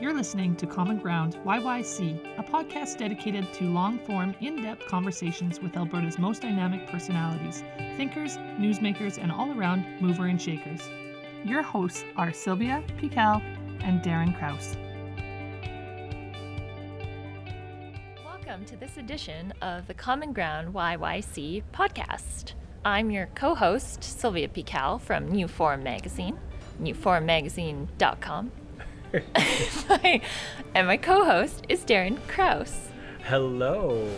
You're listening to Common Ground YYC, a podcast dedicated to long form, in depth conversations with Alberta's most dynamic personalities, thinkers, newsmakers, and all around mover and shakers. Your hosts are Sylvia Pical and Darren Kraus. Welcome to this edition of the Common Ground YYC podcast. I'm your co host, Sylvia Pical from New Forum Magazine, newforummagazine.com and my co host is Darren Kraus. Hello.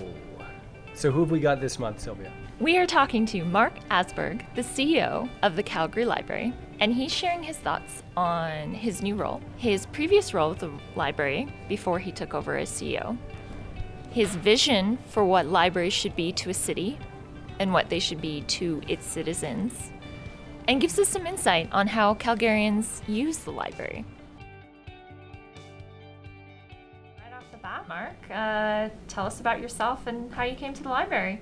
So, who have we got this month, Sylvia? We are talking to Mark Asberg, the CEO of the Calgary Library, and he's sharing his thoughts on his new role, his previous role with the library before he took over as CEO, his vision for what libraries should be to a city and what they should be to its citizens, and gives us some insight on how Calgarians use the library. Mark. Uh, tell us about yourself and how you came to the library.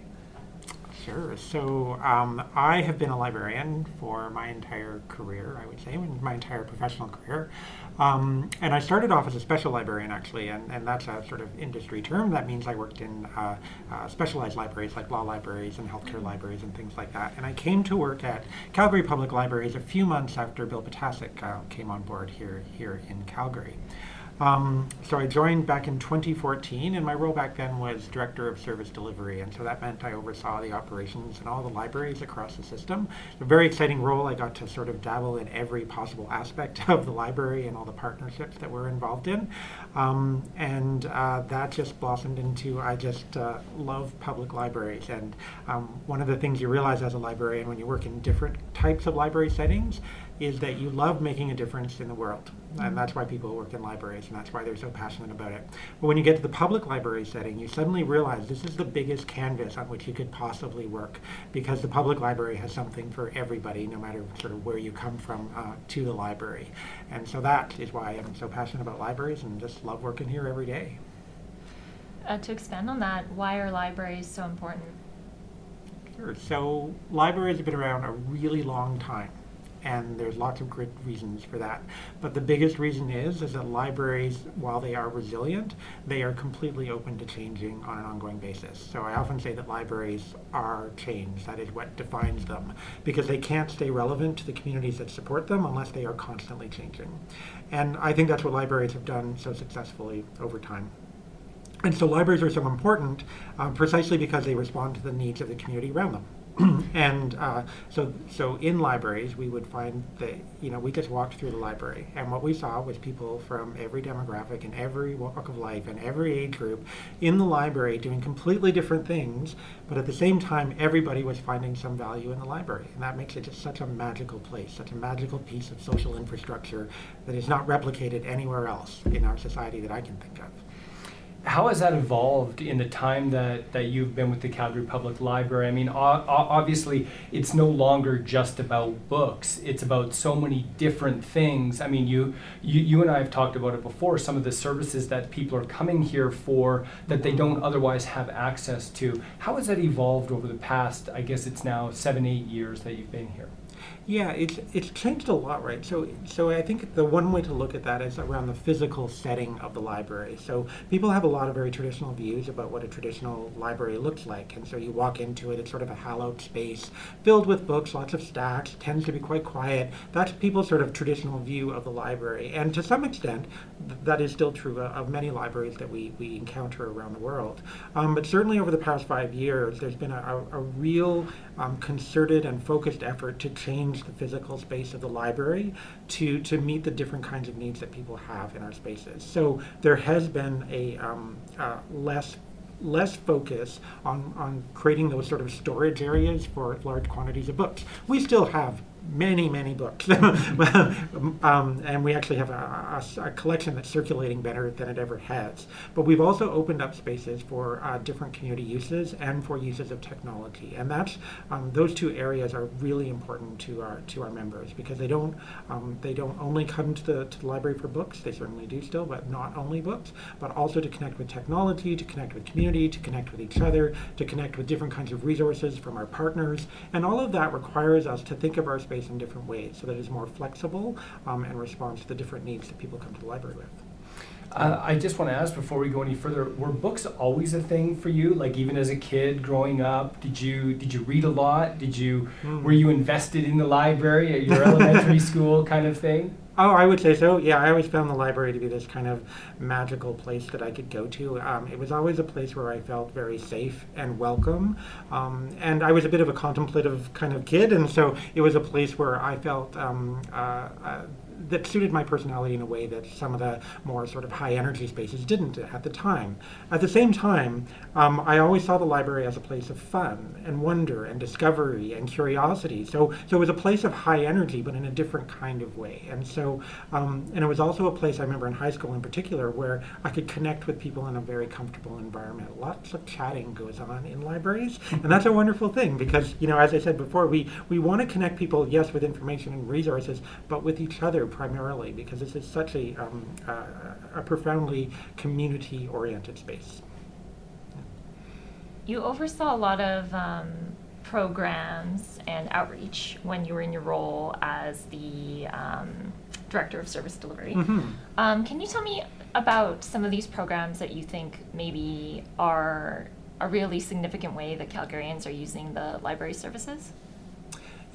Sure. So um, I have been a librarian for my entire career, I would say, my entire professional career. Um, and I started off as a special librarian, actually, and, and that's a sort of industry term. That means I worked in uh, uh, specialized libraries like law libraries and healthcare libraries and things like that. And I came to work at Calgary Public Libraries a few months after Bill Ptacek uh, came on board here, here in Calgary. Um, so I joined back in 2014, and my role back then was director of service delivery, and so that meant I oversaw the operations in all the libraries across the system. A very exciting role. I got to sort of dabble in every possible aspect of the library and all the partnerships that we're involved in, um, and uh, that just blossomed into I just uh, love public libraries. And um, one of the things you realize as a librarian when you work in different types of library settings is that you love making a difference in the world. And that's why people work in libraries, and that's why they're so passionate about it. But when you get to the public library setting, you suddenly realize this is the biggest canvas on which you could possibly work, because the public library has something for everybody, no matter sort of where you come from uh, to the library. And so that is why I'm so passionate about libraries and just love working here every day. Uh, to expand on that, why are libraries so important? Sure. So libraries have been around a really long time and there's lots of good reasons for that. But the biggest reason is is that libraries, while they are resilient, they are completely open to changing on an ongoing basis. So I often say that libraries are change. That is what defines them, because they can't stay relevant to the communities that support them unless they are constantly changing. And I think that's what libraries have done so successfully over time. And so libraries are so important um, precisely because they respond to the needs of the community around them. and uh, so so in libraries we would find that you know we just walked through the library. And what we saw was people from every demographic and every walk of life and every age group in the library doing completely different things but at the same time everybody was finding some value in the library. And that makes it just such a magical place such a magical piece of social infrastructure that is not replicated anywhere else in our society that i can think of how has that evolved in the time that, that you've been with the Calgary Public Library? I mean, o- obviously, it's no longer just about books. It's about so many different things. I mean, you, you, you and I have talked about it before, some of the services that people are coming here for that they don't otherwise have access to. How has that evolved over the past, I guess it's now seven, eight years that you've been here? Yeah, it's it's changed a lot, right? So so I think the one way to look at that is around the physical setting of the library. So people have a lot of very traditional views about what a traditional library looks like, and so you walk into it, it's sort of a hallowed space filled with books, lots of stacks, tends to be quite quiet. That's people's sort of traditional view of the library, and to some extent, th- that is still true of many libraries that we we encounter around the world. Um, but certainly over the past five years, there's been a, a, a real um, concerted and focused effort to change the physical space of the library to, to meet the different kinds of needs that people have in our spaces. So there has been a um, uh, less less focus on, on creating those sort of storage areas for large quantities of books. We still have many, many books. um, and we actually have a, a, a, collection that's circulating better than it ever has. But we've also opened up spaces for uh, different community uses and for uses of technology. And that's um, those two areas are really important to our to our members because they don't um, they don't only come to the, to the library for books. They certainly do still, but not only books, but also to connect with technology, to connect with community, to connect with each other, to connect with different kinds of resources from our partners. And all of that requires us to think of our space in different ways so that it's more flexible um, and responds to the different needs that people come to the library with. Uh, I just want to ask before we go any further: Were books always a thing for you? Like even as a kid growing up, did you did you read a lot? Did you mm. were you invested in the library at your elementary school kind of thing? Oh, I would say so. Yeah, I always found the library to be this kind of magical place that I could go to. Um, it was always a place where I felt very safe and welcome. Um, and I was a bit of a contemplative kind of kid, and so it was a place where I felt um, uh, uh, that suited my personality in a way that some of the more sort of high energy spaces didn't at the time. At the same time, um, I always saw the library as a place of fun and wonder and discovery and curiosity. So, so it was a place of high energy, but in a different kind of way. And so, um, and it was also a place I remember in high school in particular where I could connect with people in a very comfortable environment. Lots of chatting goes on in libraries, and that's a wonderful thing because, you know, as I said before, we we want to connect people, yes, with information and resources, but with each other primarily because this is such a, um, uh, a profoundly community oriented space. You oversaw a lot of um, programs and outreach when you were in your role as the um, director of service delivery. Mm-hmm. Um, can you tell me about some of these programs that you think maybe are a really significant way that Calgarians are using the library services?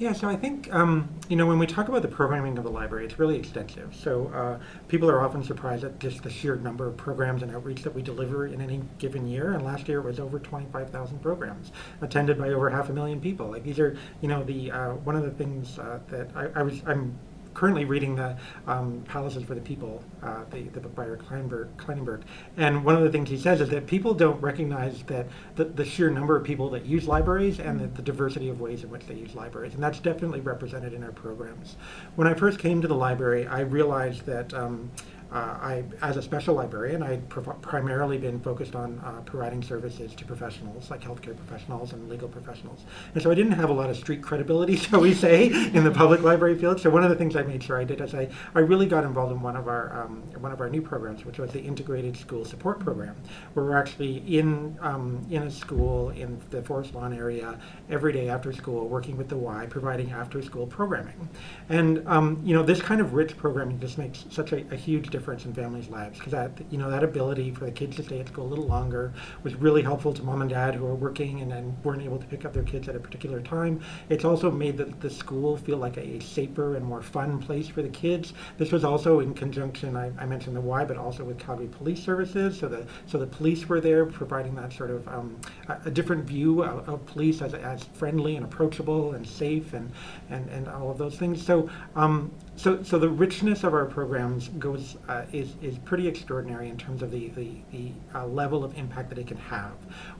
Yeah, so I think, um, you know, when we talk about the programming of the library, it's really extensive. So uh, people are often surprised at just the sheer number of programs and outreach that we deliver in any given year. And last year it was over 25,000 programs attended by over half a million people. Like these are, you know, the uh, one of the things uh, that I, I was, I'm currently reading the um, Palaces for the People, uh, the, the book by Eric Klinenberg. And one of the things he says is that people don't recognize that the, the sheer number of people that use libraries and the, the diversity of ways in which they use libraries. And that's definitely represented in our programs. When I first came to the library, I realized that um, uh, I, as a special librarian, I had primarily been focused on uh, providing services to professionals, like healthcare professionals and legal professionals. And so I didn't have a lot of street credibility, shall we say, in the public library field. So one of the things I made sure I did is I, I really got involved in one of our um, one of our new programs, which was the Integrated School Support Program, where we're actually in um, in a school in the Forest Lawn area every day after school, working with the Y, providing after school programming. And um, you know, this kind of rich programming just makes such a, a huge difference difference in families' lives because that you know that ability for the kids to stay at school a little longer was really helpful to mom and dad who are working and then weren't able to pick up their kids at a particular time. It's also made the, the school feel like a, safer and more fun place for the kids. This was also in conjunction. I, I mentioned the Y, but also with Calgary Police Services. So the so the police were there providing that sort of um, a, a, different view of, of police as, as friendly and approachable and safe and and, and all of those things. So um, so, so the richness of our programs goes uh, is, is pretty extraordinary in terms of the, the, the uh, level of impact that it can have.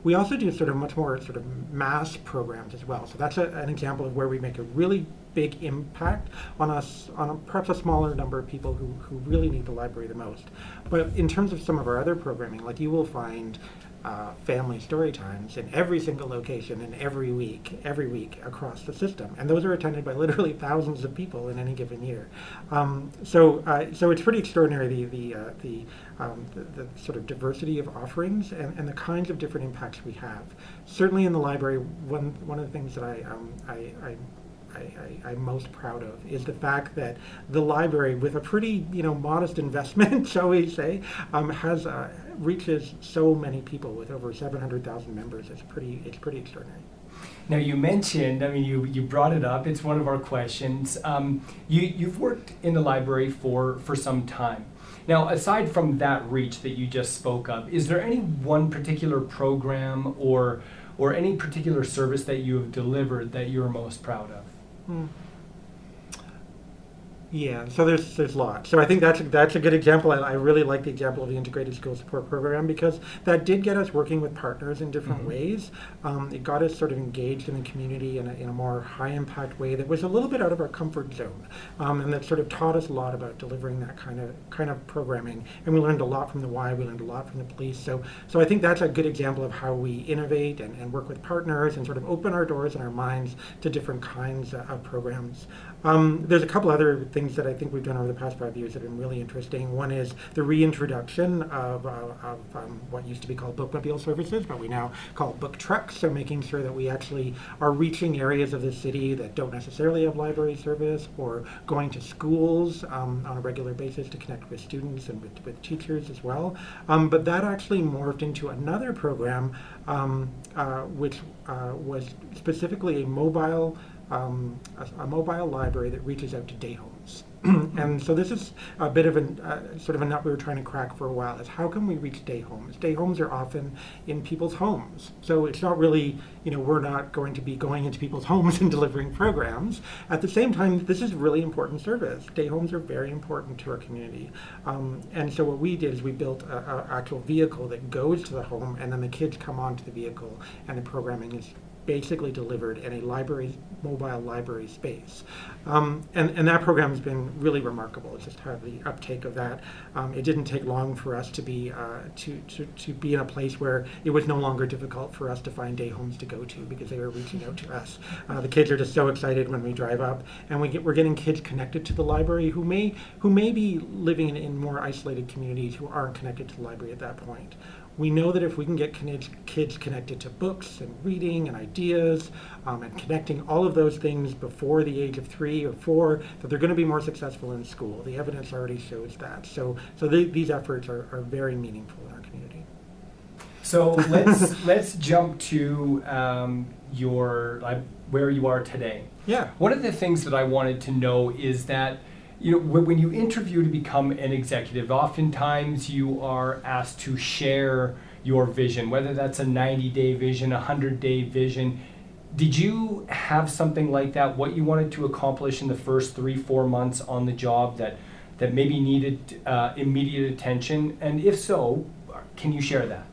We also do sort of much more sort of mass programs as well. So that's a, an example of where we make a really big impact on us on a, perhaps a smaller number of people who, who really need the library the most. But in terms of some of our other programming, like you will find uh, family story times in every single location and every week, every week across the system, and those are attended by literally thousands of people in any given year. Um, so, uh, so it's pretty extraordinary the the uh, the, um, the, the sort of diversity of offerings and, and the kinds of different impacts we have. Certainly in the library, one one of the things that I um, I, I I, am most proud of is the fact that the library, with a pretty you know modest investment, shall we say, um, has uh, reaches so many people with over 700,000 members. It's pretty it's pretty extraordinary. Now you mentioned, I mean, you, you brought it up. It's one of our questions. Um, you you've worked in the library for for some time. Now, aside from that reach that you just spoke of, is there any one particular program or or any particular service that you have delivered that you're most proud of? Hmm. Yeah, so there's there's lots. So I think that's a, that's a good example. I, I really like the example of the integrated school support program because that did get us working with partners in different mm-hmm. ways. Um, it got us sort of engaged in the community in a, in a more high impact way that was a little bit out of our comfort zone, um, and that sort of taught us a lot about delivering that kind of kind of programming. And we learned a lot from the Y. We learned a lot from the police. So so I think that's a good example of how we innovate and, and work with partners and sort of open our doors and our minds to different kinds of programs. Um, there's a couple other things things that I think we've done over the past five years that have been really interesting. One is the reintroduction of, uh, of um, what used to be called bookmobile services, but we now call book trucks. So making sure that we actually are reaching areas of the city that don't necessarily have library service, or going to schools um, on a regular basis to connect with students and with, with teachers as well. Um, but that actually morphed into another program, um, uh, which uh, was specifically a mobile um, a, a, mobile library that reaches out to day homes. and so this is a bit of a uh, sort of a nut we were trying to crack for a while is how can we reach day homes? Day homes are often in people's homes. So it's not really, you know, we're not going to be going into people's homes and delivering programs. At the same time, this is really important service. Day homes are very important to our community. Um, and so what we did is we built an actual vehicle that goes to the home and then the kids come onto the vehicle and the programming is basically delivered in a library, mobile library space. Um, and, and that program has been really remarkable, just how the uptake of that. Um, it didn't take long for us to be, uh, to, to, to be in a place where it was no longer difficult for us to find day homes to go to because they were reaching out to us. Uh, the kids are just so excited when we drive up and we get, we're getting kids connected to the library who may, who may be living in, in more isolated communities who aren't connected to the library at that point we know that if we can get kids connected to books and reading and ideas um, and connecting all of those things before the age of three or four, that they're going to be more successful in school. The evidence already shows that. So, so these efforts are, are very meaningful in our community. So let's let's jump to um, your uh, where you are today. Yeah. One of the things that I wanted to know is that you know, when you interview to become an executive, oftentimes you are asked to share your vision, whether that's a 90 day vision, a 100 day vision. Did you have something like that? What you wanted to accomplish in the first three, four months on the job that, that maybe needed uh, immediate attention? And if so, can you share that?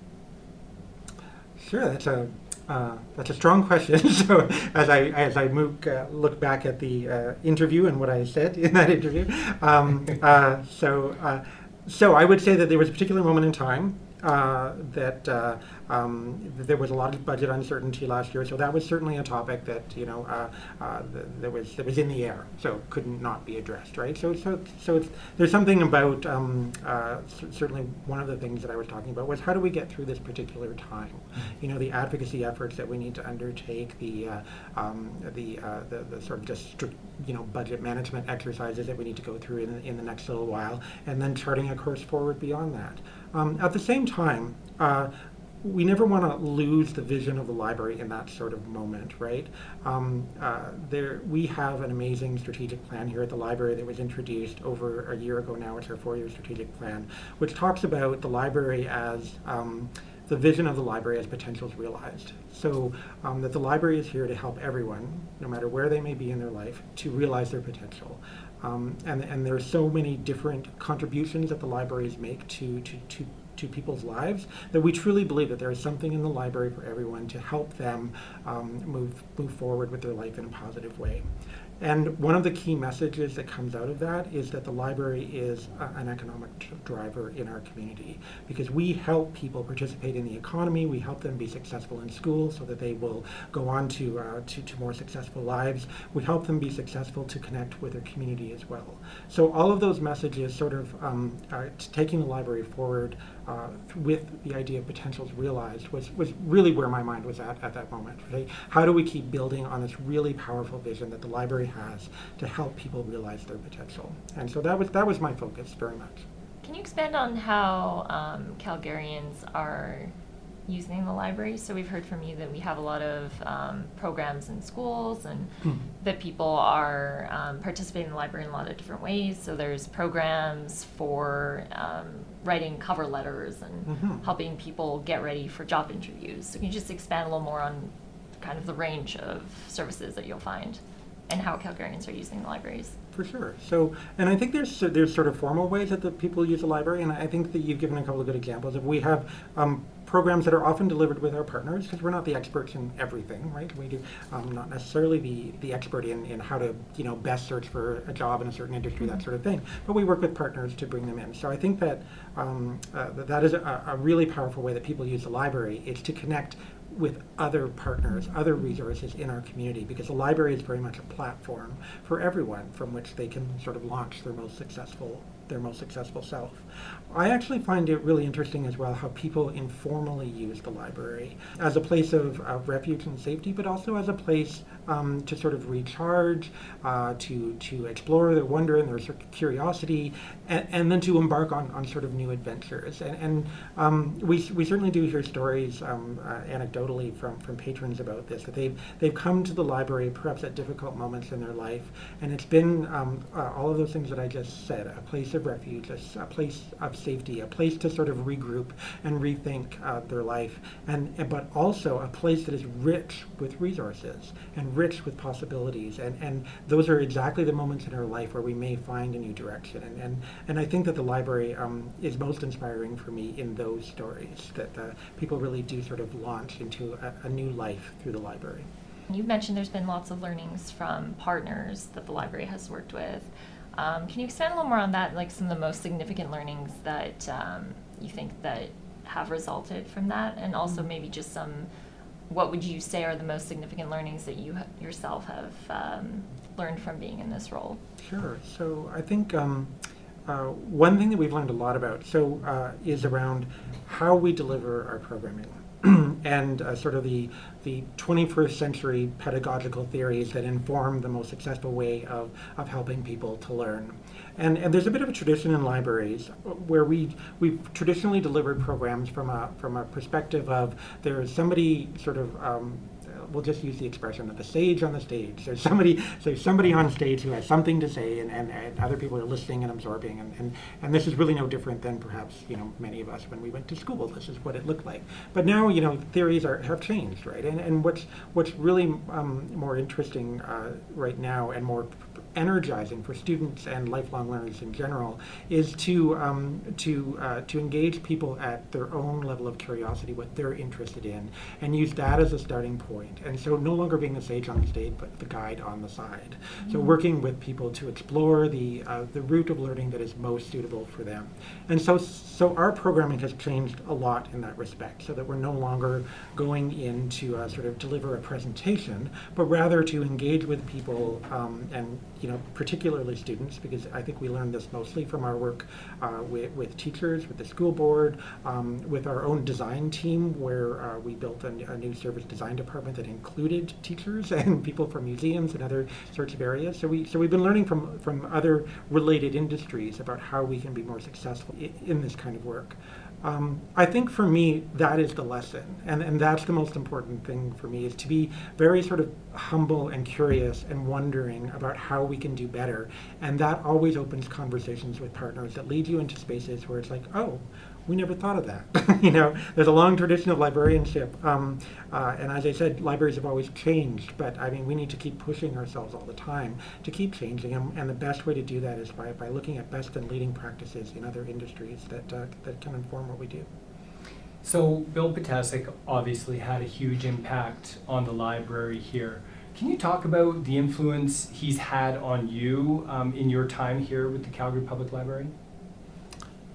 Sure, that's a uh, that's a strong question. so as I as I move, uh, look back at the uh, interview and what I said in that interview, um, uh, so uh, so I would say that there was a particular moment in time uh, that uh, um, there was a lot of budget uncertainty last year, so that was certainly a topic that you know uh, uh that was that was in the air, so couldn't not be addressed, right? So so so there's something about um, uh, certainly one of the things that I was talking about was how do we get through this particular time? Mm-hmm. You know, the advocacy efforts that we need to undertake, the uh, um, the, the, the sort of just strict, you know budget management exercises that we need to go through in, in the next little while, and then charting a course forward beyond that. Um, at the same time, uh, we never want to lose the vision of the library in that sort of moment, right? Um, uh, there, we have an amazing strategic plan here at the library that was introduced over a year ago now. It's our four-year strategic plan, which talks about the library as um, the vision of the library as potentials realized. So um, that the library is here to help everyone, no matter where they may be in their life, to realize their potential. Um, and, and there are so many different contributions that the libraries make to, to, to, to people's lives that we truly believe that there is something in the library for everyone to help them um, move, move forward with their life in a positive way. And one of the key messages that comes out of that is that the library is a, an economic t- driver in our community because we help people participate in the economy. We help them be successful in school so that they will go on to, uh, to, to more successful lives. We help them be successful to connect with their community as well. So all of those messages sort of um, taking the library forward uh, with the idea of potentials realized was, was really where my mind was at at that moment. Right? How do we keep building on this really powerful vision that the library has to help people realize their potential? And so that was that was my focus very much. Can you expand on how um, Calgarians are using the library? So we've heard from you that we have a lot of um, programs in schools and mm. that people are um, participating in the library in a lot of different ways. So there's programs for um, writing cover letters and mm-hmm. helping people get ready for job interviews. So can you just expand a little more on kind of the range of services that you'll find and how Calgarians are using the libraries? For sure. So, and I think there's there's sort of formal ways that the people use the library, and I think that you've given a couple of good examples. If we have um, programs that are often delivered with our partners because we're not the experts in everything, right? We do um, not necessarily the, the expert in, in how to you know best search for a job in a certain industry, that sort of thing. But we work with partners to bring them in. So I think that um, uh, that, that is a, a really powerful way that people use the library is to connect with other partners, other resources in our community, because the library is very much a platform for everyone from which they can sort of launch their most successful their most successful self. I actually find it really interesting as well how people informally use the library as a place of, of refuge and safety, but also as a place um, to sort of recharge, uh, to to explore their wonder and their curiosity, and, and, then to embark on, on sort of new adventures. And, and um, we, we certainly do hear stories um, uh, anecdotally from, from patrons about this that they've they've come to the library perhaps at difficult moments in their life, and it's been um, uh, all of those things that I just said: a place of refuge, a, a place of safety, a place to sort of regroup and rethink uh, their life, and but also a place that is rich with resources and rich with possibilities. And, and those are exactly the moments in our life where we may find a new direction. And, and, and I think that the library um, is most inspiring for me in those stories, that uh, people really do sort of launch into a, a new life through the library. You mentioned there's been lots of learnings from partners that the library has worked with. Um, can you expand a little more on that, like some of the most significant learnings that um, you think that have resulted from that, and also mm-hmm. maybe just some, what would you say are the most significant learnings that you yourself have um, learned from being in this role? Sure. So I think um, uh, one thing that we've learned a lot about so uh, is around how we deliver our programming. and uh, sort of the, the 21st century pedagogical theories that inform the most successful way of, of helping people to learn. And, and there's a bit of a tradition in libraries where we, we've traditionally delivered programs from a, from a perspective of there's somebody sort of um, we'll just use the expression of the sage on the stage. There's somebody, there's somebody on stage who has something to say, and, and, and other people are listening and absorbing. And, and, and this is really no different than perhaps you know many of us when we went to school. This is what it looked like. But now you know theories are have changed, right? And and what's what's really um, more interesting uh, right now and more energizing for students and lifelong learners in general is to um, to uh, to engage people at their own level of curiosity, what they're interested in, and use that as a starting point. And so, no longer being the sage on the stage, but the guide on the side. Mm-hmm. So, working with people to explore the uh, the route of learning that is most suitable for them. And so, so our programming has changed a lot in that respect, so that we're no longer going in to uh, sort of deliver a presentation, but rather to engage with people um, and you know, particularly students, because I think we learned this mostly from our work uh, with, with, teachers, with the school board, um, with our own design team, where uh, we built a, a, new service design department that included teachers and people from museums and other sorts of areas. So we so we've been learning from from other related industries about how we can be more successful in, in this kind of work. Um, I think for me, that is the lesson. And, and that's the most important thing for me is to be very sort of humble and curious and wondering about how we can do better. And that always opens conversations with partners that lead you into spaces where it's like, oh, we never thought of that. you know, there's a long tradition of librarianship, um, uh, and as I said, libraries have always changed. But I mean, we need to keep pushing ourselves all the time to keep changing, and, and the best way to do that is by, by looking at best and leading practices in other industries that uh, that can inform what we do. So Bill Ptacek obviously had a huge impact on the library here. Can you talk about the influence he's had on you um, in your time here with the Calgary Public Library?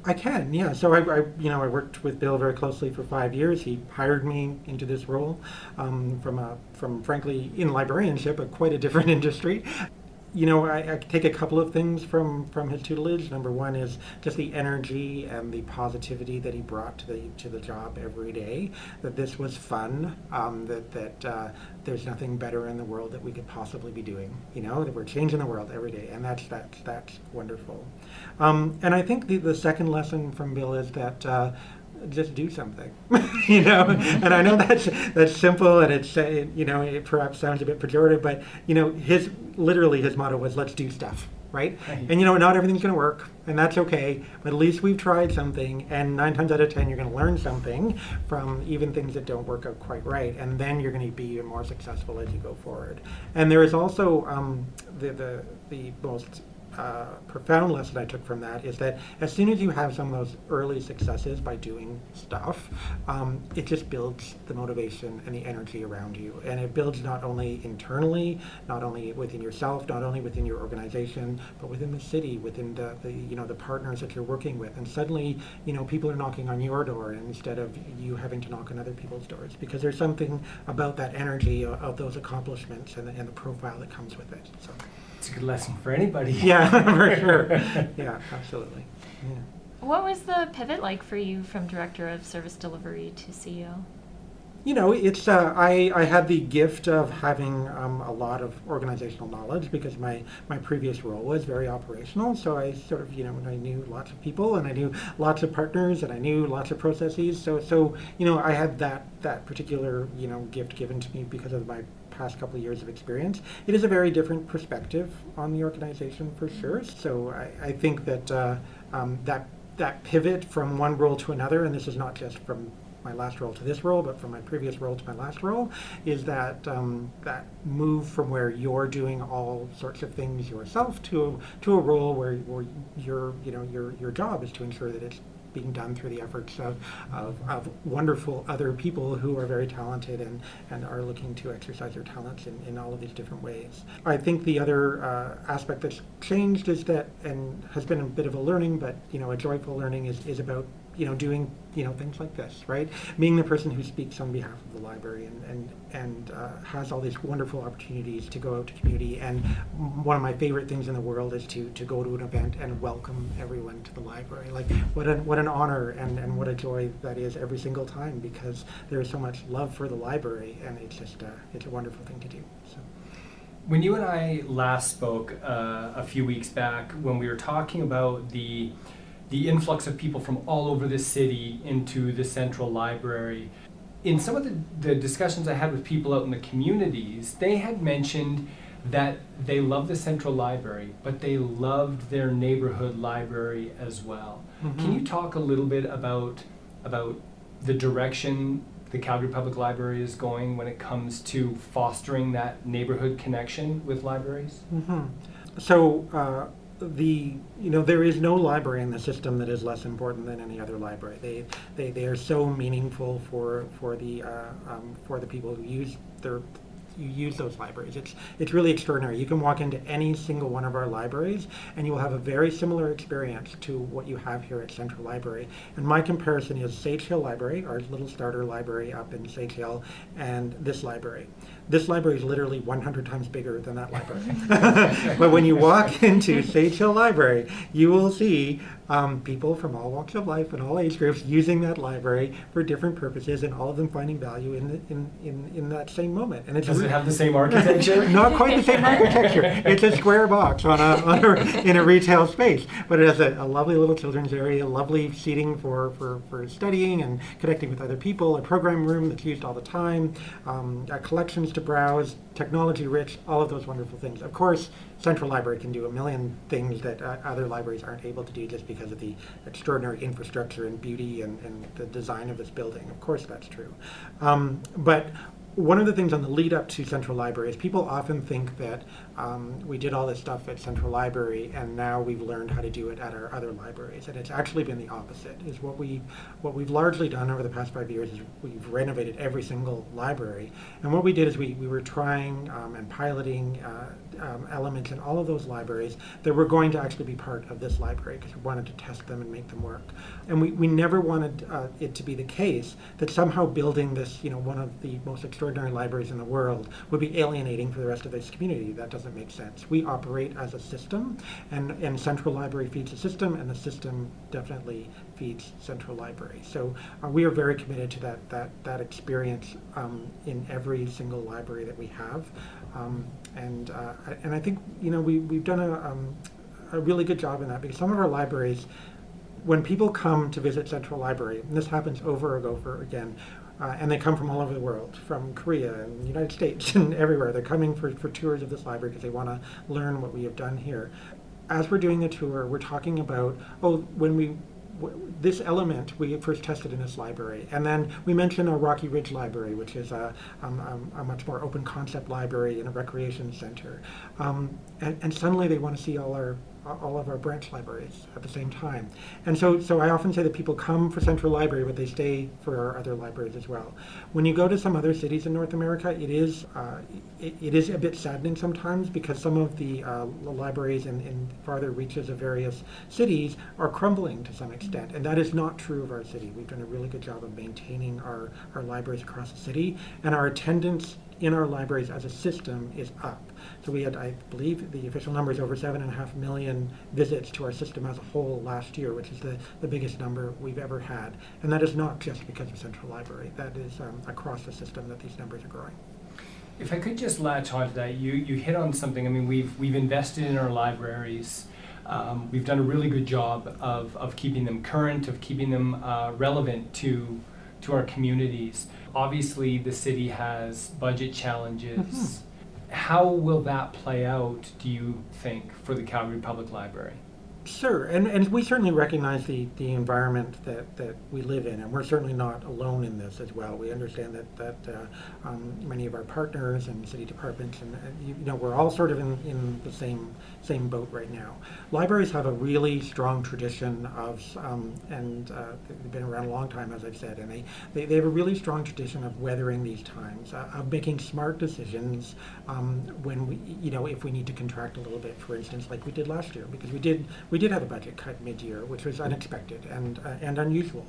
I can, yeah. So I, I, you know, I worked with Bill very closely for five years. He hired me into this role um, from a, from frankly in librarianship, but quite a different industry you know, I, I, take a couple of things from from his tutelage. Number one is just the energy and the positivity that he brought to the to the job every day. That this was fun. Um, that that uh, there's nothing better in the world that we could possibly be doing. You know, that we're changing the world every day, and that's that's that's wonderful. Um, and I think the the second lesson from Bill is that. Uh, just do something, you know. and I know that's that's simple, and it's uh, you know it perhaps sounds a bit pejorative, but you know his literally his motto was let's do stuff, right? right. And you know not everything's going to work, and that's okay. But at least we've tried something, and nine times out of ten you're going to learn something from even things that don't work out quite right, and then you're going to be even more successful as you go forward. And there is also um, the the the most uh, profound lesson I took from that is that as soon as you have some of those early successes by doing stuff, um, it just builds the motivation and the energy around you. And it builds not only internally, not only within yourself, not only within your organization, but within the city, within the, the you know the partners that you're working with. And suddenly, you know, people are knocking on your door instead of you having to knock on other people's doors because there's something about that energy of, of those accomplishments and the, and the profile that comes with it. So. It's a good lesson for anybody. Yeah, for sure. Yeah, absolutely. Yeah. What was the pivot like for you from director of service delivery to CEO? You know, it's uh, I, I had the gift of having um, a lot of organizational knowledge because my, my previous role was very operational. So I sort of, you know, I knew lots of people and I knew lots of partners and I knew lots of processes. So, so you know, I had that, that particular, you know, gift given to me because of my past couple of years of experience. It is a very different perspective on the organization for sure. So I, I think that uh, um, that that pivot from one role to another, and this is not just from my last role to this role, but from my previous role to my last role, is that um, that move from where you're doing all sorts of things yourself to a, to a role where, where your you know your your job is to ensure that it's being done through the efforts of, of, of, wonderful other people who are very talented and, and are looking to exercise their talents in, in all of these different ways. I think the other uh, aspect that's changed is that, and has been a bit of a learning, but you know, a joyful learning is, is about you know, doing you know things like this, right? Being the person who speaks on behalf of the library and and and uh, has all these wonderful opportunities to go out to community. And one of my favorite things in the world is to to go to an event and welcome everyone to the library. Like what an what an honor and and what a joy that is every single time because there is so much love for the library and it's just it's a wonderful thing to do. So. When you and I last spoke uh, a few weeks back, when we were talking about the the influx of people from all over the city into the central library. In some of the, the discussions I had with people out in the communities, they had mentioned that they love the central library, but they loved their neighborhood library as well. Mm-hmm. Can you talk a little bit about about the direction the Calgary Public Library is going when it comes to fostering that neighborhood connection with libraries? Mm-hmm. So. Uh, the you know there is no library in the system that is less important than any other library. They they, they are so meaningful for for the uh, um, for the people who use their you use those libraries. It's it's really extraordinary. You can walk into any single one of our libraries and you will have a very similar experience to what you have here at Central Library. And my comparison is Sage Hill Library, our little starter library up in Sage Hill, and this library this library is literally 100 times bigger than that library. but when you walk into Sage Hill Library, you will see um, people from all walks of life and all age groups using that library for different purposes, and all of them finding value in the, in, in, in that same moment. And it does it have the same architecture? Not quite the same architecture. It's a square box on a, on a in a retail space, but it has a, a, lovely little children's area, lovely seating for, for, for studying and connecting with other people, a program room that's used all the time, um, collections to browse, technology rich, all of those wonderful things. Of course, Central Library can do a million things that uh, other libraries aren't able to do just because of the extraordinary infrastructure and beauty and, and the design of this building. Of course, that's true. Um, but one of the things on the lead up to Central Library is people often think that um, we did all this stuff at Central Library and now we've learned how to do it at our other libraries. And it's actually been the opposite. Is what we what we've largely done over the past five years is we've renovated every single library. And what we did is we, we were trying um, and piloting uh, um, elements in all of those libraries that were going to actually be part of this library because we wanted to test them and make them work. And we, we never wanted uh, it to be the case that somehow building this, you know, one of the most extraordinary libraries in the world would be alienating for the rest of this community. That doesn't make sense. We operate as a system, and, and Central Library feeds the system, and the system definitely feeds Central Library. So uh, we are very committed to that, that, that experience um, in every single library that we have. Um, and, uh, and I think, you know, we, we've done a, um, a really good job in that because some of our libraries, when people come to visit Central Library, and this happens over and over again, uh, and they come from all over the world, from Korea and the United States and everywhere. They're coming for, for tours of this library because they want to learn what we have done here. As we're doing the tour, we're talking about, oh, when we this element we first tested in this library. And then we mentioned a Rocky Ridge Library, which is a, um, um, a much more open concept library in a recreation center. Um, and, and, suddenly they want to see all our all of our branch libraries at the same time. And so, so I often say that people come for Central Library, but they stay for our other libraries as well. When you go to some other cities in North America, it is uh, it, it is a bit saddening sometimes because some of the uh, libraries in, in farther reaches of various cities are crumbling to some extent, and that is not true of our city. We've done a really good job of maintaining our, our libraries across the city, and our attendance in our libraries as a system is up. So we had, I believe, the official number is over seven and a half million visits to our system as a whole last year, which is the, the biggest number we've ever had. And that is not just because of Central Library. That is um, across the system that these numbers are growing. If I could just latch on to that, you, you hit on something. I mean, we've, we've invested in our libraries. Um, we've done a really good job of, of keeping them current, of keeping them uh, relevant to, to our communities. Obviously, the city has budget challenges. Mm-hmm how will that play out, do you think, for the Calgary Public Library? Sure, and, and we certainly recognize the, the environment that, that we live in, and we're certainly not alone in this as well. We understand that, that uh, um, many of our partners and city departments, and, and, you know, we're all sort of in, in the same same boat right now. Libraries have a really strong tradition of, um, and uh, they've been around a long time, as I've said, and they, they, they have a really strong tradition of weathering these times, uh, of making smart decisions um, when we, you know, if we need to contract a little bit, for instance, like we did last year, because we did we did have a budget cut mid-year, which was unexpected and uh, and unusual,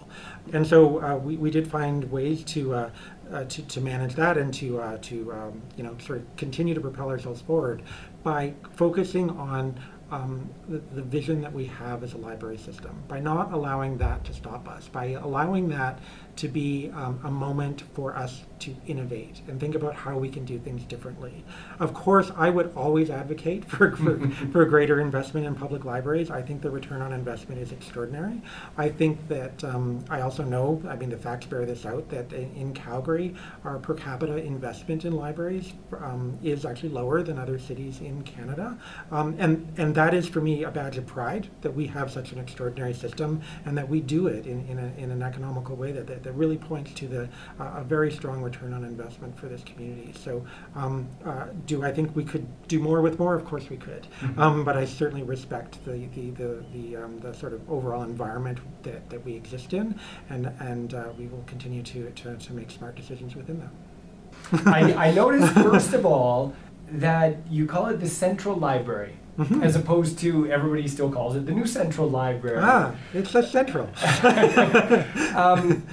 and so uh, we, we did find ways to. Uh, uh, to, to manage that and to uh, to um, you know sort of continue to propel ourselves forward by focusing on um, the, the, vision that we have as a library system, by not allowing that to stop us, by allowing that to be um, a moment for us to innovate and think about how we can do things differently. Of course, I would always advocate for, for, for greater investment in public libraries. I think the return on investment is extraordinary. I think that um, I also know, I mean, the facts bear this out, that in Calgary, our per capita investment in libraries um, is actually lower than other cities in Canada. Um, and, and that is, for me, a badge of pride that we have such an extraordinary system and that we do it in, in, a, in an economical way that, that that really points to the uh, a very strong return on investment for this community. So, um, uh, do I think we could do more with more? Of course we could, mm-hmm. um, but I certainly respect the the the the, um, the, sort of overall environment that, that we exist in, and and uh, we will continue to, to to make smart decisions within that. I, I noticed first of all that you call it the Central Library. Mm-hmm. As opposed to everybody still calls it the New Central Library. Ah, it's a central. um,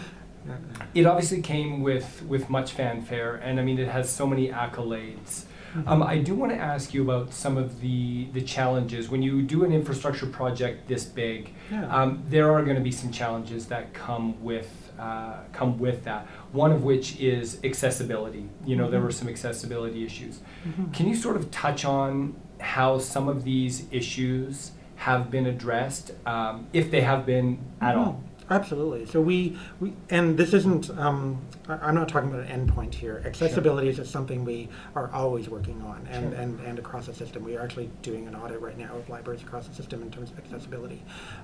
it obviously came with with much fanfare, and I mean it has so many accolades. Mm-hmm. Um, I do want to ask you about some of the the challenges when you do an infrastructure project this big. Yeah. Um, there are going to be some challenges that come with uh, come with that. One of which is accessibility. You know, mm-hmm. there were some accessibility issues. Mm-hmm. Can you sort of touch on how some of these issues have been addressed, um, if they have been at all? Absolutely. So we, we and this isn't, um, I- am not talking about an endpoint here. Accessibility is just something we are always working on and, Sure. and, and across the system. We are actually doing an audit right now of libraries across the system in terms of accessibility.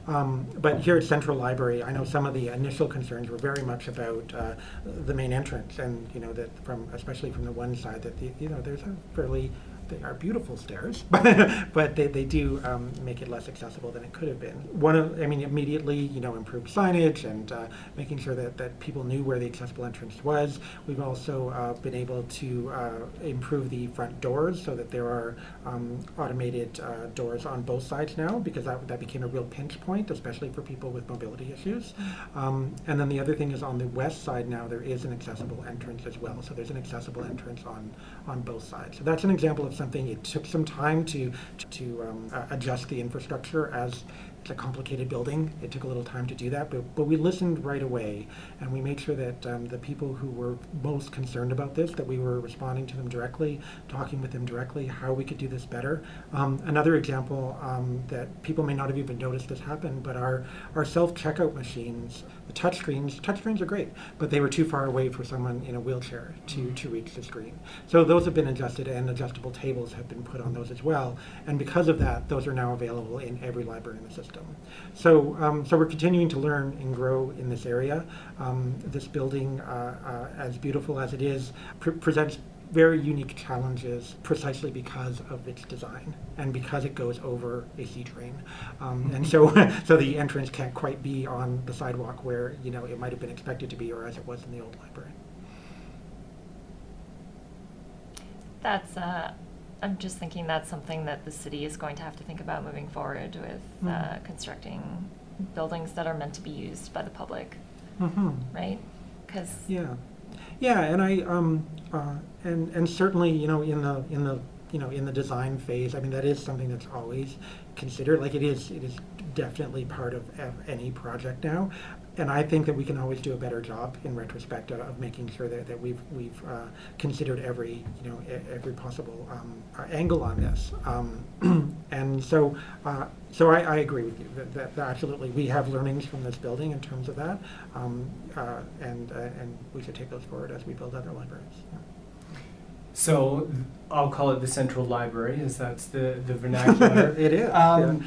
Um, but here at Central Library, I know some of the initial concerns were very much about uh, the main entrance and, you know, that from, especially from the one side, that, the, you know, there's a fairly they are beautiful stairs, but they, they do um, make it less accessible than it could have been. One of, I mean, immediately, you know, improved signage and uh, making sure that, that people knew where the accessible entrance was. We've also uh, been able to uh, improve the front doors so that there are um, automated uh, doors on both sides now because that, that became a real pinch point, especially for people with mobility issues. Um, and then the other thing is on the west side now, there is an accessible entrance as well. So there's an accessible entrance on, on both sides. So that's an example of something. It took some time to to um, adjust the infrastructure as it's a complicated building. It took a little time to do that, but, but we listened right away and we made sure that um, the people who were most concerned about this, that we were responding to them directly, talking with them directly, how we could do this better. Um, another example um, that people may not have even noticed this happen, but our, our self-checkout machines, the touchscreens, touchscreens are great, but they were too far away for someone in a wheelchair to, to reach the screen. So those have been adjusted and adjustable tables have been put on those as well. And because of that, those are now available in every library in the system system. So, um, so we're continuing to learn and grow in this area. Um, this building, uh, uh, as beautiful as it is, presents very unique challenges precisely because of its design and because it goes over a CTrain. Um, and so, so the entrance can't quite be on the sidewalk where you know it might have been expected to be, or as it was in the old library. That's, uh, I'm just thinking that's something that the city is going to have to think about moving forward with uh, Mhm. constructing buildings that are meant to be used by the public, Mm-hmm. right? Because Yeah, yeah, and I um uh, and and certainly you know in the in the you know in the design phase, I mean that is something that's always considered. Like it is it is definitely part of, of any project now, and I think that we can always do a better job in retrospect of, of making sure that, that we've we've uh, considered every you know every possible um, uh, angle on this. Um, and so uh, so I, I agree with you that, that, that absolutely we have learnings from this building in terms of that, um, uh, and uh, and we should take those forward as we build other libraries. Yeah. So I'll call it the central library, as that's the, the vernacular. It is, Um, yeah.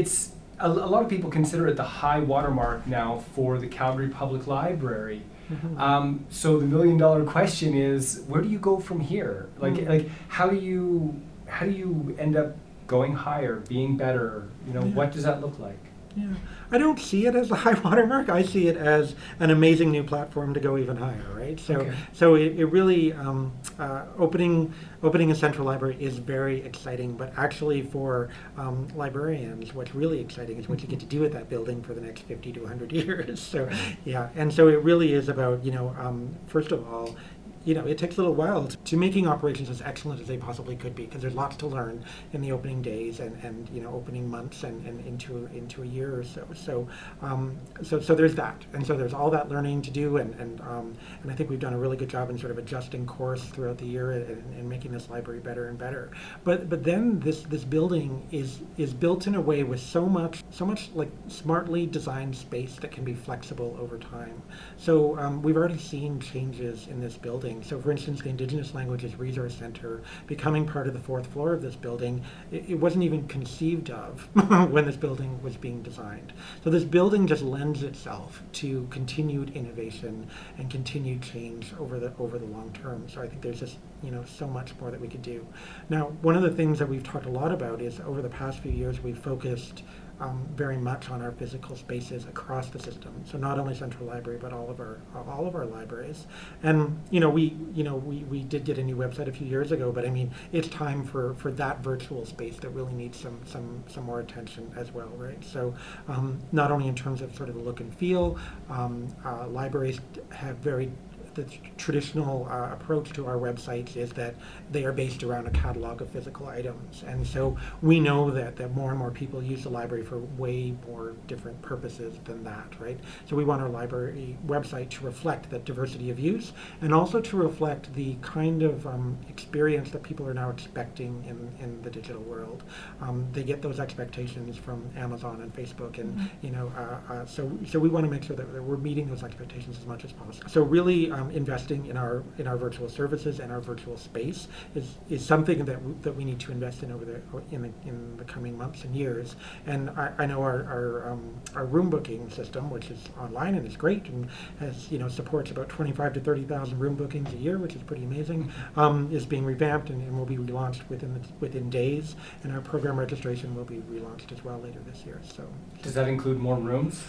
It's a, a lot of people consider it the high watermark now for the Calgary Public Library. Mhm. Um, so the million dollar question is, where do you go from here? Like, Mm. like how do you how do you end up going higher, being better? You know, Yeah. what does that look like? Yeah, I don't see it as a high watermark. I see it as an amazing new platform to go even higher, right? So, Okay. so it, it really um, uh, opening opening a central library is very exciting. But actually, for um, librarians, what's really exciting is what you get to do with that building for the next fifty to hundred years. So, yeah, and so it really is about you know um, first of all. You know, it takes a little while to, to making operations as excellent as they possibly could be because there's lots to learn in the opening days and, and you know opening months and, and into into a year or so. So um, so so there's that, and so there's all that learning to do, and and um, and I think we've done a really good job in sort of adjusting course throughout the year and, and making this library better and better. But but then this this building is is built in a way with so much so much like smartly designed space that can be flexible over time. So um, we've already seen changes in this building. So for instance, the Indigenous Languages Resource Center becoming part of the fourth floor of this building, it, it wasn't even conceived of when this building was being designed. So this building just lends itself to continued innovation and continued change over the over the long term. So I think there's just you know so much more that we could do. Now, one of the things that we've talked a lot about is over the past few years we've focused um, very much on our physical spaces across the system. So not only Central Library, but all of our all of our libraries. And you know, we you know we, we did get a new website a few years ago, but I mean, it's time for, for that virtual space that really needs some some some more attention as well, right? So um, not only in terms of sort of the look and feel, um, uh, libraries have very the traditional uh, approach to our websites is that they are based around a catalog of physical items. And so we know that, that more and more people use the library for way more different purposes than that, right? So we want our library website to reflect that diversity of use and also to reflect the kind of um, experience that people are now expecting in, in the digital world. Um, they get those expectations from Amazon and Facebook, and you know, uh, uh, so so we want to make sure that, that we're meeting those expectations as much as possible. So really, um, investing in our in our virtual services and our virtual space is, is something that w- that we need to invest in over the in the in the coming months and years. And I, I know our our, um, our room booking system, which is online and is great, and has you know supports about twenty five to thirty thousand room bookings a year, which is pretty amazing. Um, is being revamped and, and will be relaunched within the, within days. And our program registration will be relaunched as well later this year. So. Does that include more rooms?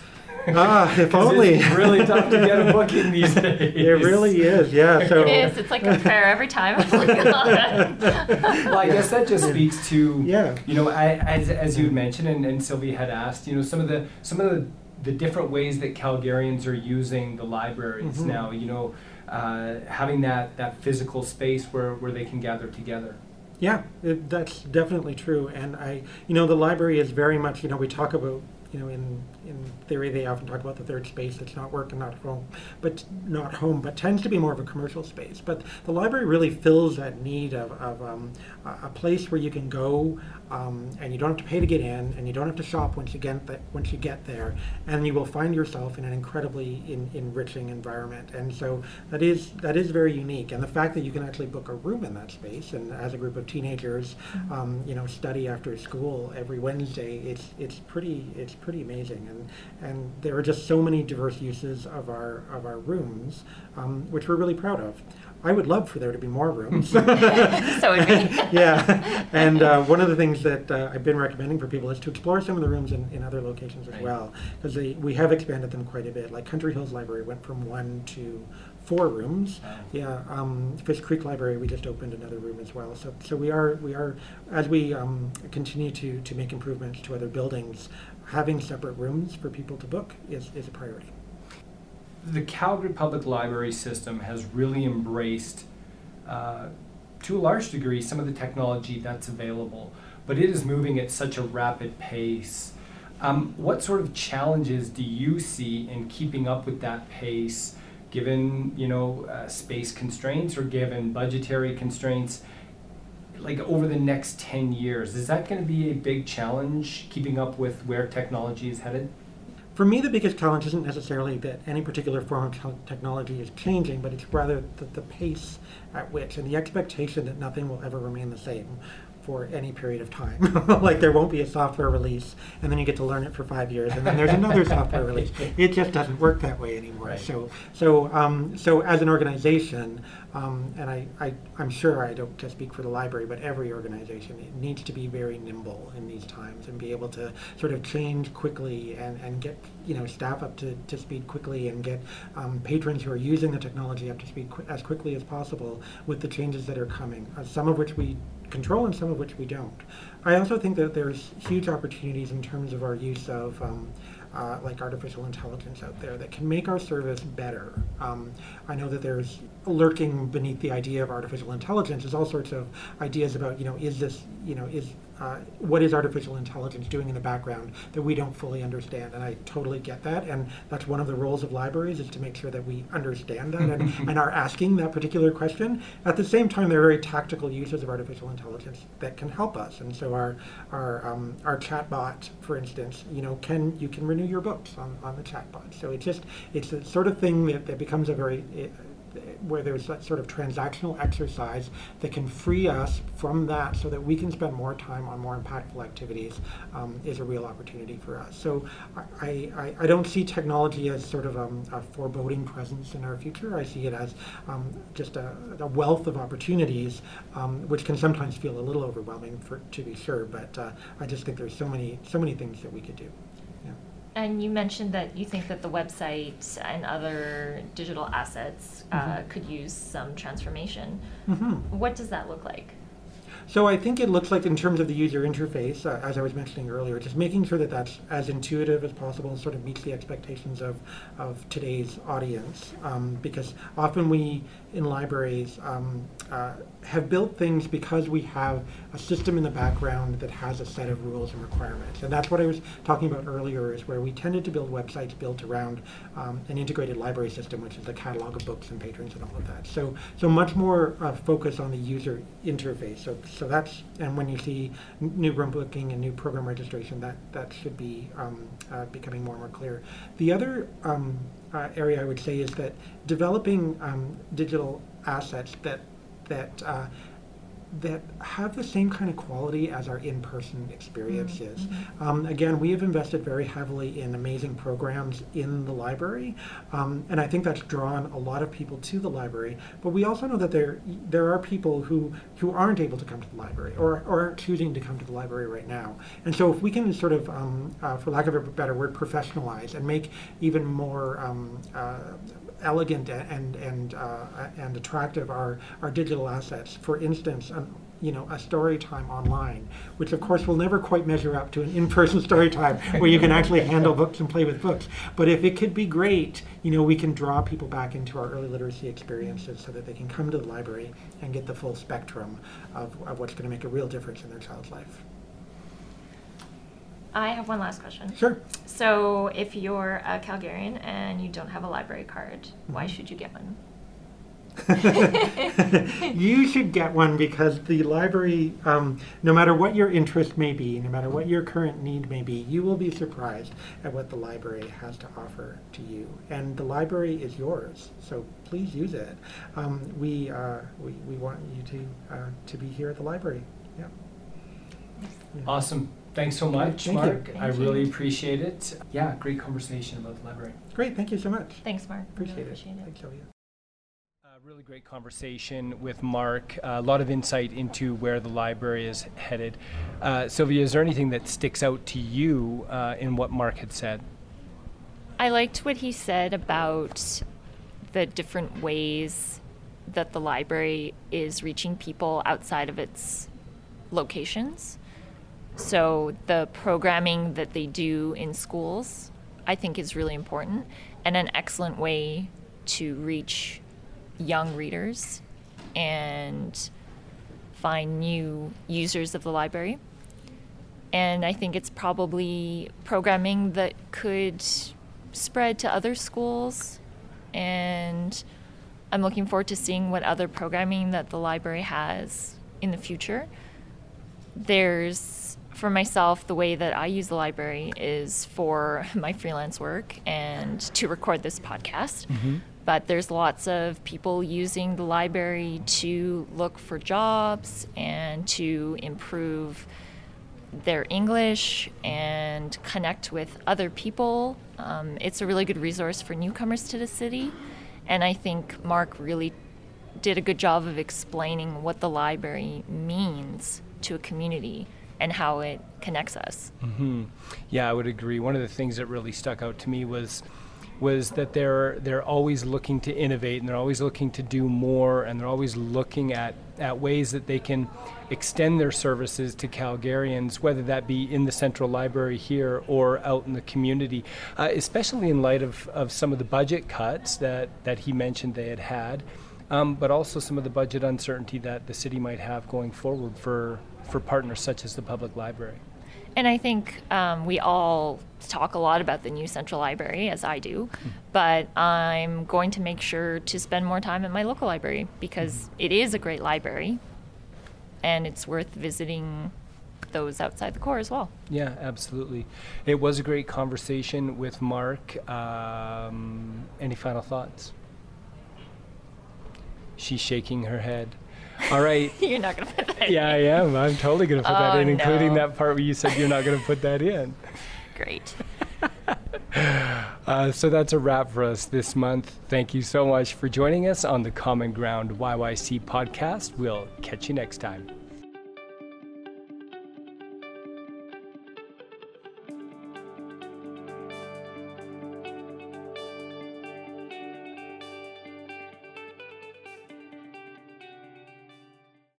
Ah, if only. It's really tough to get a booking these days. It really is, yeah. So it is. It's like a prayer every time. well, I guess that just speaks to Yeah. you know, I, as as you had mentioned, and, and Sylvie had asked, you know, some of the some of the, the different ways that Calgarians are using the libraries Mhm. now. You know, uh, having that that physical space where where they can gather together. Yeah, it, that's definitely true. And I, you know, the library is very much, you know, we talk about, you know, in in theory they often talk about the third space that's not work and not home, but not home, but tends to be more of a commercial space. But the library really fills that need of, of um, a, place where you can go um, and you don't have to pay to get in, and you don't have to shop once you get th- once you get there, and you will find yourself in an incredibly in, enriching environment. And so that is that is very unique. And the fact that you can actually book a room in that space, and as a group of teenagers, um, you know, study after school every Wednesday, it's it's pretty it's pretty amazing. And and there are just so many diverse uses of our of our rooms, um, which we're really proud of. I would love for there to be more rooms. so would we. yeah, and uh, one of the things that uh, I've been recommending for people is to explore some of the rooms in, in other locations as Right. well, because we have expanded them quite a bit. Like Country Hills Library went from one to four rooms. Wow. Yeah, um, Fish Creek Library, we just opened another room as well. So, so we are, we are, as we um, continue to, to make improvements to other buildings, having separate rooms for people to book is, is a priority. the Calgary Public Library system has really embraced, uh, to a large degree, some of the technology that's available, but it is moving at such a rapid pace. Um, what sort of challenges do you see in keeping up with that pace, given you know uh, space constraints or given budgetary constraints? Like over the next ten years, is that going to be a big challenge keeping up with where technology is headed? For me, the biggest challenge isn't necessarily that any particular form of te- technology is changing, but it's rather the, the pace at which and the expectation that nothing will ever remain the same for any period of time. like there won't be a software release, and then you get to learn it for five years, and then there's another software release. It just doesn't work that way anymore. Right. So, so, um, so as an organization, um, and I, I, I'm sure I don't just speak for the library, but every organization, it needs to be very nimble in these times and be able to sort of change quickly and, and get you know staff up to, to speed quickly and get um, patrons who are using the technology up to speed qu- as quickly as possible with the changes that are coming. Uh, some of which we control and some of which we don't. I also think that there's huge opportunities in terms of our use of um, uh, like artificial intelligence out there that can make our service better. Um, I know that there's lurking beneath the idea of artificial intelligence is all sorts of ideas about you know is this you know is uh, what is artificial intelligence doing in the background that we don't fully understand and i totally get that and that's one of the roles of libraries is to make sure that we understand that and, and are asking that particular question. At the same time there are very tactical uses of artificial intelligence that can help us and so our our um, our chatbot for instance you know can you can renew your books on, on the chatbot. So it's just it's the sort of thing that, that becomes a very where there's that sort of transactional exercise that can free us from that so that we can spend more time on more impactful activities um, is a real opportunity for us. So I, I, I don't see technology as sort of um, a foreboding presence in our future. I see it as um, just a, a wealth of opportunities, um, which can sometimes feel a little overwhelming for, to be sure, but uh, I just think there's so many, so many things that we could do. And you mentioned that you think that the website and other digital assets uh, Mhm. could use some transformation. hmm What does that look like? So I think it looks like in terms of the user interface, uh, as I was mentioning earlier, just making sure that that's as intuitive as possible and sort of meets the expectations of, of today's audience. Um, because often we, in libraries, um, uh, have built things because we have a system in the background that has a set of rules and requirements. And that's what I was talking about earlier, is where we tended to build websites built around um, an integrated library system, which is the catalog of books and patrons and all of that. So, so much more uh, focus on the user interface. So, so that's and when you see new room booking and new program registration, that that should be um, uh, becoming more and more clear. The other um, uh, area I would say is that developing um, digital assets that that uh, that have the same kind of quality as our in-person experiences. Um, again, we have invested very heavily in amazing programs in the library, um, and I think that's drawn a lot of people to the library. But we also know that there there are people who who aren't able to come to the library or, or aren't choosing to come to the library right now. And so, if we can sort of, um, uh, for lack of a better word, professionalize and make even more um, uh, elegant and and uh, and attractive are our digital assets. For instance, um, you know, a story time online, which of course will never quite measure up to an in-person story time where you can actually handle books and play with books. But if it could be great, you know, we can draw people back into our early literacy experiences so that they can come to the library and get the full spectrum of, of what's going to make a real difference in their child's life. I have one last question. Sure. So, if you're a Calgarian and you don't have a library card, why Mhm. should you get one? you should get one because the library, um, no matter what your interest may be, no matter what your current need may be, you will be surprised at what the library has to offer to you. And the library is yours, so please use it. Um, we, uh, we, we want you to, uh, to be here at the library. Yeah. Yeah. Awesome. Thanks so much, Thank you. Mark. I Thank you. really appreciate it. Yeah, great conversation about the library. Great, thank you so much. Thanks, Mark. I really Appreciate it. appreciate it. Thanks, Sylvia. Uh, really great conversation with Mark. Uh, a lot of insight into where the library is headed. Uh, Sylvia, is there anything that sticks out to you uh, in what Mark had said? I liked what he said about the different ways that the library is reaching people outside of its locations. So, the programming that they do in schools, I think, is really important and an excellent way to reach young readers and find new users of the library. And I think it's probably programming that could spread to other schools. And I'm looking forward to seeing what other programming that the library has in the future. There's, for myself, the way that I use the library is for my freelance work and to record this podcast. Mm-hmm but there's lots of people using the library to look for jobs and to improve their English and connect with other people. Um, it's a really good resource for newcomers to the city, and I think Mark really did a good job of explaining what the library means to a community and how it connects us. Mm-hmm. Yeah, I would agree. One of the things that really stuck out to me was was that they're they're always looking to innovate and they're always looking to do more and they're always looking at, at ways that they can extend their services to Calgarians, whether that be in the central library here or out in the community, uh, especially in light of, of some of the budget cuts that, that he mentioned they had had. Um, but also some of the budget uncertainty that the city might have going forward for, for partners such as the public library. And I think um, we all talk a lot about the new central library, as I do, mm. but I'm going to make sure to spend more time at my local library because mm. it is a great library and it's worth visiting those outside the core as well. Yeah, absolutely. It was a great conversation with Mark. Um, any final thoughts? She's shaking her head. All right. you're not going to put that yeah, in. Yeah, I am. I'm totally going to put oh, that in, including that part where you said you're not going to put that in. Great. uh, so that's a wrap for us this month. Thank you so much for joining us on the Common Ground YYC podcast. We'll catch you next time.